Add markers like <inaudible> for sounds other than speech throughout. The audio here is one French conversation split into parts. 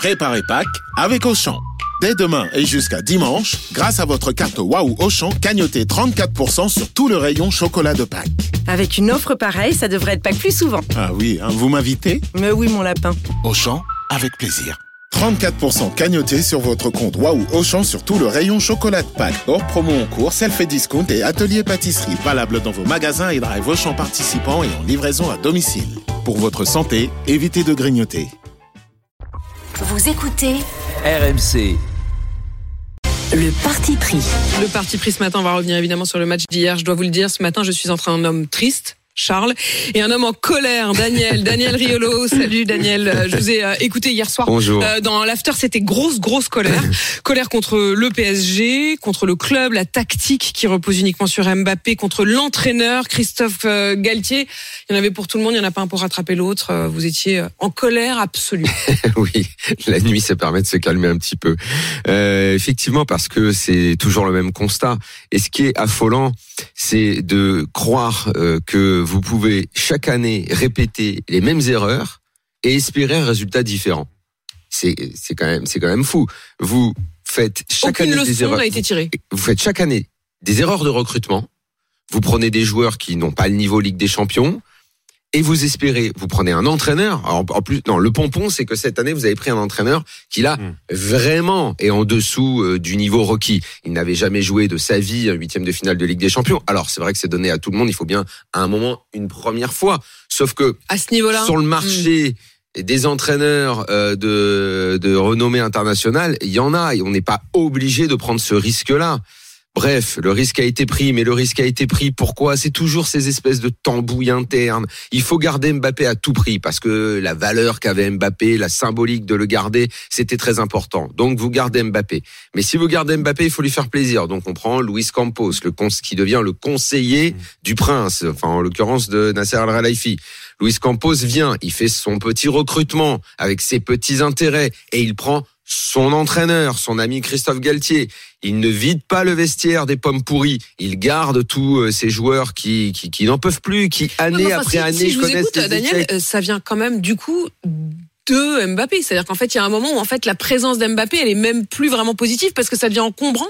Préparez Pâques avec Auchan. Dès demain et jusqu'à dimanche, grâce à votre carte Waouh Auchan, cagnotez 34% sur tout le rayon chocolat de Pâques. Avec une offre pareille, ça devrait être pas plus souvent. Ah oui, hein, vous m'invitez? Mais oui, mon lapin. Auchan, avec plaisir. 34% cagnoté sur votre compte Waouh Auchan sur tout le rayon chocolat de Pâques. Hors promo en cours, self discount et atelier pâtisserie. Valable dans vos magasins et drive Auchan participants et en livraison à domicile. Pour votre santé, évitez de grignoter. Vous écoutez RMC. le parti pris. Le parti pris ce matin, on va revenir évidemment sur le match d'hier. Je dois vous le dire, ce matin, je suis entre un homme triste. Charles et un homme en colère, Daniel, Daniel Riolo. <laughs> Salut Daniel, Euh, je vous ai euh, écouté hier soir Bonjour. Euh, dans l'after, c'était grosse grosse colère, <laughs> colère contre le PSG, contre le club, la tactique qui repose uniquement sur Mbappé, contre l'entraîneur Christophe euh, Galtier. Il y en avait pour tout le monde, il n'y en a pas un pour rattraper l'autre. Vous étiez euh, en colère absolue. <laughs> oui, la nuit, ça permet de se calmer un petit peu. Euh, effectivement, parce que c'est toujours le même constat. Et ce qui est affolant, c'est de croire euh, que vous pouvez chaque année répéter les mêmes erreurs et espérer un résultat différent. C'est c'est quand même c'est quand même fou. Vous faites chaque Aucune année des erreurs. été tirée. vous faites chaque année des erreurs de recrutement. Vous prenez des joueurs qui n'ont pas le niveau Ligue des Champions. Et vous espérez, vous prenez un entraîneur. Alors, en plus, non, le pompon, c'est que cette année, vous avez pris un entraîneur qui là vraiment est en dessous euh, du niveau requis. Il n'avait jamais joué de sa vie un huitième de finale de Ligue des Champions. Alors, c'est vrai que c'est donné à tout le monde. Il faut bien à un moment une première fois. Sauf que À ce niveau-là, sur le marché des entraîneurs euh, de, de renommée internationale, il y en a et on n'est pas obligé de prendre ce risque-là. Bref, le risque a été pris, mais le risque a été pris. Pourquoi? C'est toujours ces espèces de tambouilles internes. Il faut garder Mbappé à tout prix parce que la valeur qu'avait Mbappé, la symbolique de le garder, c'était très important. Donc vous gardez Mbappé. Mais si vous gardez Mbappé, il faut lui faire plaisir. Donc on prend Luis Campos, le qui devient le conseiller du prince, enfin en l'occurrence de Nasser Al Khelaifi. Luis Campos vient, il fait son petit recrutement avec ses petits intérêts et il prend son entraîneur, son ami Christophe Galtier. Il ne vide pas le vestiaire des pommes pourries. Il garde tous euh, ces joueurs qui, qui, qui n'en peuvent plus, qui année enfin, après si, année si je vous connaissent écoute, les Daniel, échecs. euh, ça vient quand même du coup de Mbappé. C'est-à-dire qu'en fait, il y a un moment où en fait la présence d'Mbappé, elle est même plus vraiment positive parce que ça devient encombrant,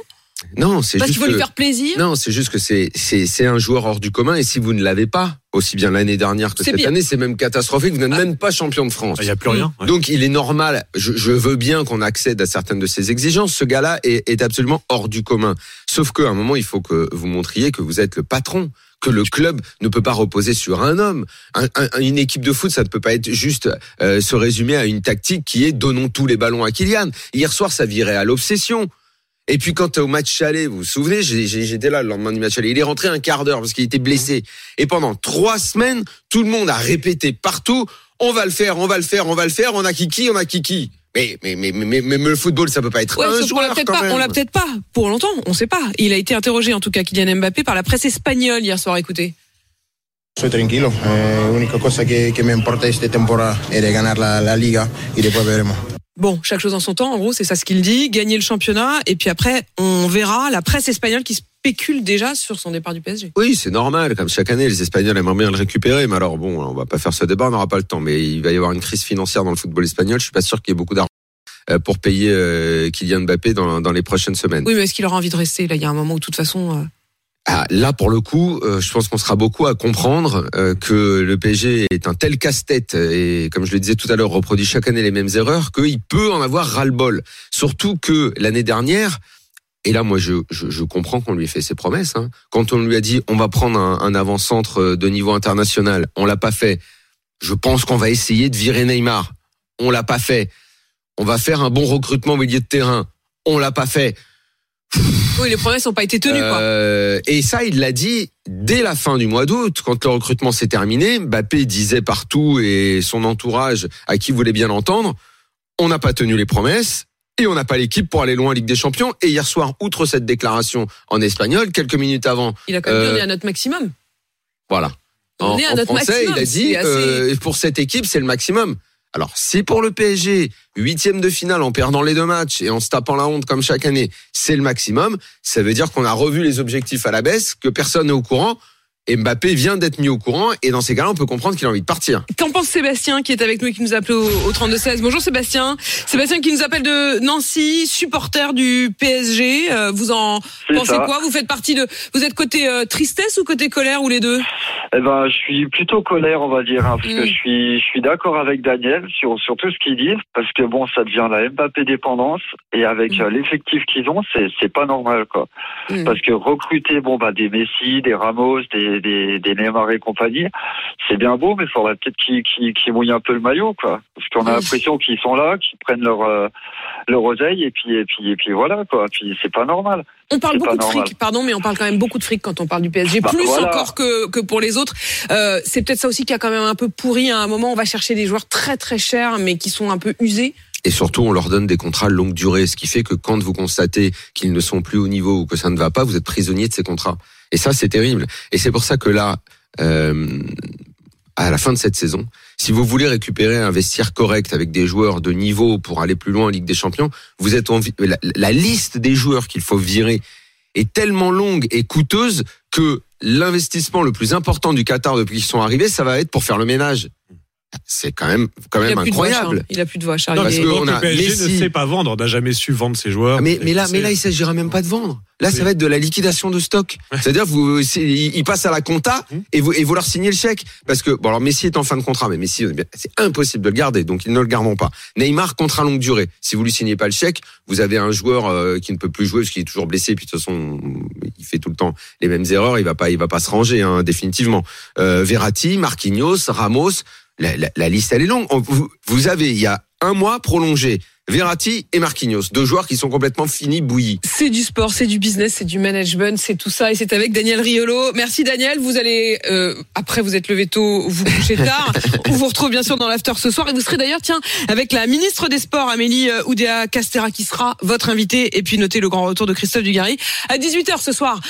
Non, c'est parce juste qu'il faut lui faire plaisir. Non, c'est juste que c'est c'est c'est un joueur hors du commun et si vous ne l'avez pas, aussi bien l'année dernière que cette pire. année, c'est même catastrophique. Vous n'êtes Ah. même pas champion de France. Il n'y a plus rien. ouais. Donc il est normal, je, je veux bien qu'on accède à certaines de ces exigences. Ce gars-là est, est absolument hors du commun. Sauf qu'à un moment, il faut que vous montriez que vous êtes le patron, que le club ne peut pas reposer sur un homme. Un- un- une équipe de foot, ça ne peut pas être juste euh, se résumer à une tactique qui est donnons tous les ballons à Kylian. Hier soir, ça virait à l'obsession. Et puis quand au match aller, vous vous souvenez, j'étais là le lendemain du match aller. Il est rentré un quart d'heure parce qu'il était blessé. Et pendant trois semaines, tout le monde a répété partout on va le faire, on va le faire, on va le faire. On a kiki, on a kiki. Mais mais mais mais, mais, mais le football, ça peut pas être Ouais, un l'a joueur peut-être quand pas, même. on l'a peut-être pas pour longtemps, on sait pas. Il a été interrogé en tout cas Kylian Mbappé par la presse espagnole hier soir. Écoutez. Soy tranquilo. Eh, única cosa que, que me importa esta temporada es de ganar la, la liga y después veremos. Bon, chaque chose en son temps, en gros, c'est ça ce qu'il dit. Gagner le championnat, et puis après, on verra la presse espagnole qui spécule déjà sur son départ du PSG. Oui, c'est normal. Comme chaque année, les Espagnols aimeraient bien le récupérer. Mais alors, bon, on va pas faire ce débat, on n'aura pas le temps. Mais il va y avoir une crise financière dans le football espagnol. Je suis pas sûr qu'il y ait beaucoup d'argent euh, pour payer euh, Kylian Mbappé dans, dans les prochaines semaines. Oui, mais est-ce qu'il aura envie de rester? Là, il y a un moment où, de toute façon, euh, Ah, là, pour le coup, euh, je pense qu'on sera beaucoup à comprendre euh, que le PSG est un tel casse-tête et, comme je le disais tout à l'heure, reproduit chaque année les mêmes erreurs, qu'il peut en avoir ras-le-bol. Surtout que l'année dernière, et là, moi, je, je, je comprends qu'on lui ait fait ses promesses. Hein. Quand on lui a dit, on va prendre un, un avant-centre de niveau international, on l'a pas fait. Je pense qu'on va essayer de virer Neymar. On l'a pas fait. On va faire un bon recrutement au milieu de terrain. On l'a pas fait. Oui, les promesses n'ont pas été tenues, quoi. Euh, et ça, il l'a dit dès la fin du mois d'août, quand le recrutement s'est terminé. Mbappé disait partout et son entourage, à qui voulait bien l'entendre, on n'a pas tenu les promesses. Et on n'a pas l'équipe pour aller loin en Ligue des Champions. Et hier soir, outre cette déclaration en espagnol, quelques minutes avant, Il a quand même euh, on est à notre maximum. voilà. On En, est à en notre français, maximum, il a dit assez- euh, pour cette équipe, c'est le maximum. Alors, si pour le PSG, huitième de finale en perdant les deux matchs et en se tapant la honte comme chaque année, c'est le maximum, ça veut dire qu'on a revu les objectifs à la baisse, que personne n'est au courant Mbappé vient d'être mis au courant et dans ces cas-là, on peut comprendre qu'il a envie de partir. Qu'en pense Sébastien qui est avec nous et qui nous appelle au, au 32-16 Bonjour Sébastien. Sébastien qui nous appelle de Nancy, supporter du PSG. Euh, vous en pensez ça. quoi? Vous faites partie de. Vous êtes côté euh, tristesse ou côté colère ou les deux? Eh ben, je suis plutôt colère, on va dire, hein, parce Mm. que je suis, je suis d'accord avec Daniel sur, sur tout ce qu'il dit, parce que bon, ça devient la Mbappé dépendance, et avec Mm. euh, l'effectif qu'ils ont, c'est, c'est pas normal, quoi. Mm. Parce que recruter, bon, bah, des Messi, des Ramos, des, des, des Neymar et compagnie, c'est bien beau, mais il faudrait peut-être qu'ils, qu'ils, qu'ils mouillent un peu le maillot, quoi. Parce qu'on a l'impression qu'ils sont là, qu'ils prennent leur, euh, leur oseille, et puis, et puis, et puis voilà, quoi. Puis c'est pas normal. On parle beaucoup de fric, pardon, mais on parle quand même beaucoup de fric quand on parle du PSG, Bah, plus voilà. encore que, que pour les autres. Euh, c'est peut-être ça aussi qui a quand même un peu pourri. À un moment, on va chercher des joueurs très très chers, mais qui sont un peu usés. Et surtout, on leur donne des contrats longue durée, ce qui fait que quand vous constatez qu'ils ne sont plus au niveau ou que ça ne va pas, vous êtes prisonnier de ces contrats. Et ça, c'est terrible. Et c'est pour ça que là, euh, à la fin de cette saison, si vous voulez récupérer un vestiaire correct avec des joueurs de niveau pour aller plus loin en Ligue des Champions, vous êtes en la, la liste des joueurs qu'il faut virer est tellement longue et coûteuse que l'investissement le plus important du Qatar depuis qu'ils sont arrivés, ça va être pour faire le ménage. C'est quand même quand Il même a voix, incroyable. Il a plus de voix, Charles. Non, parce Il que on le a PSG Messi. ne sait pas vendre, n'a jamais su vendre ses joueurs. Ah, mais, mais là, mais là, il s'agira même pas de vendre. Là, ça va être de la liquidation de stock. C'est-à-dire, vous, ils passent à la compta Hum. et vous, et vous leur signez le chèque. Parce que, bon, alors Messi est en fin de contrat, mais Messi, c'est impossible de le garder, donc ils ne le garderont pas. Neymar, contrat longue durée. Si vous lui signez pas le chèque, vous avez un joueur euh, qui ne peut plus jouer parce qu'il est toujours blessé, puis de toute façon, il fait tout le temps les mêmes erreurs. Il va pas, il va pas se ranger, hein, définitivement. Euh, Verratti, Marquinhos, Ramos, la, la- la liste elle est longue. On- Vous, vous avez, il y a un mois prolongé. Verratti et Marquinhos, deux joueurs qui sont complètement finis, bouillis. C'est du sport, c'est du business, c'est du management, c'est tout ça. Et c'est avec Daniel Riolo. Merci Daniel. Vous allez, euh, après vous êtes levé tôt, vous couchez tard. <laughs> On vous retrouve bien sûr dans l'after ce soir. Et vous serez d'ailleurs, tiens, avec la ministre des Sports, Amélie euh, Oudéa Castera, qui sera votre invitée. Et puis notez le grand retour de Christophe Dugarry à 18h ce soir.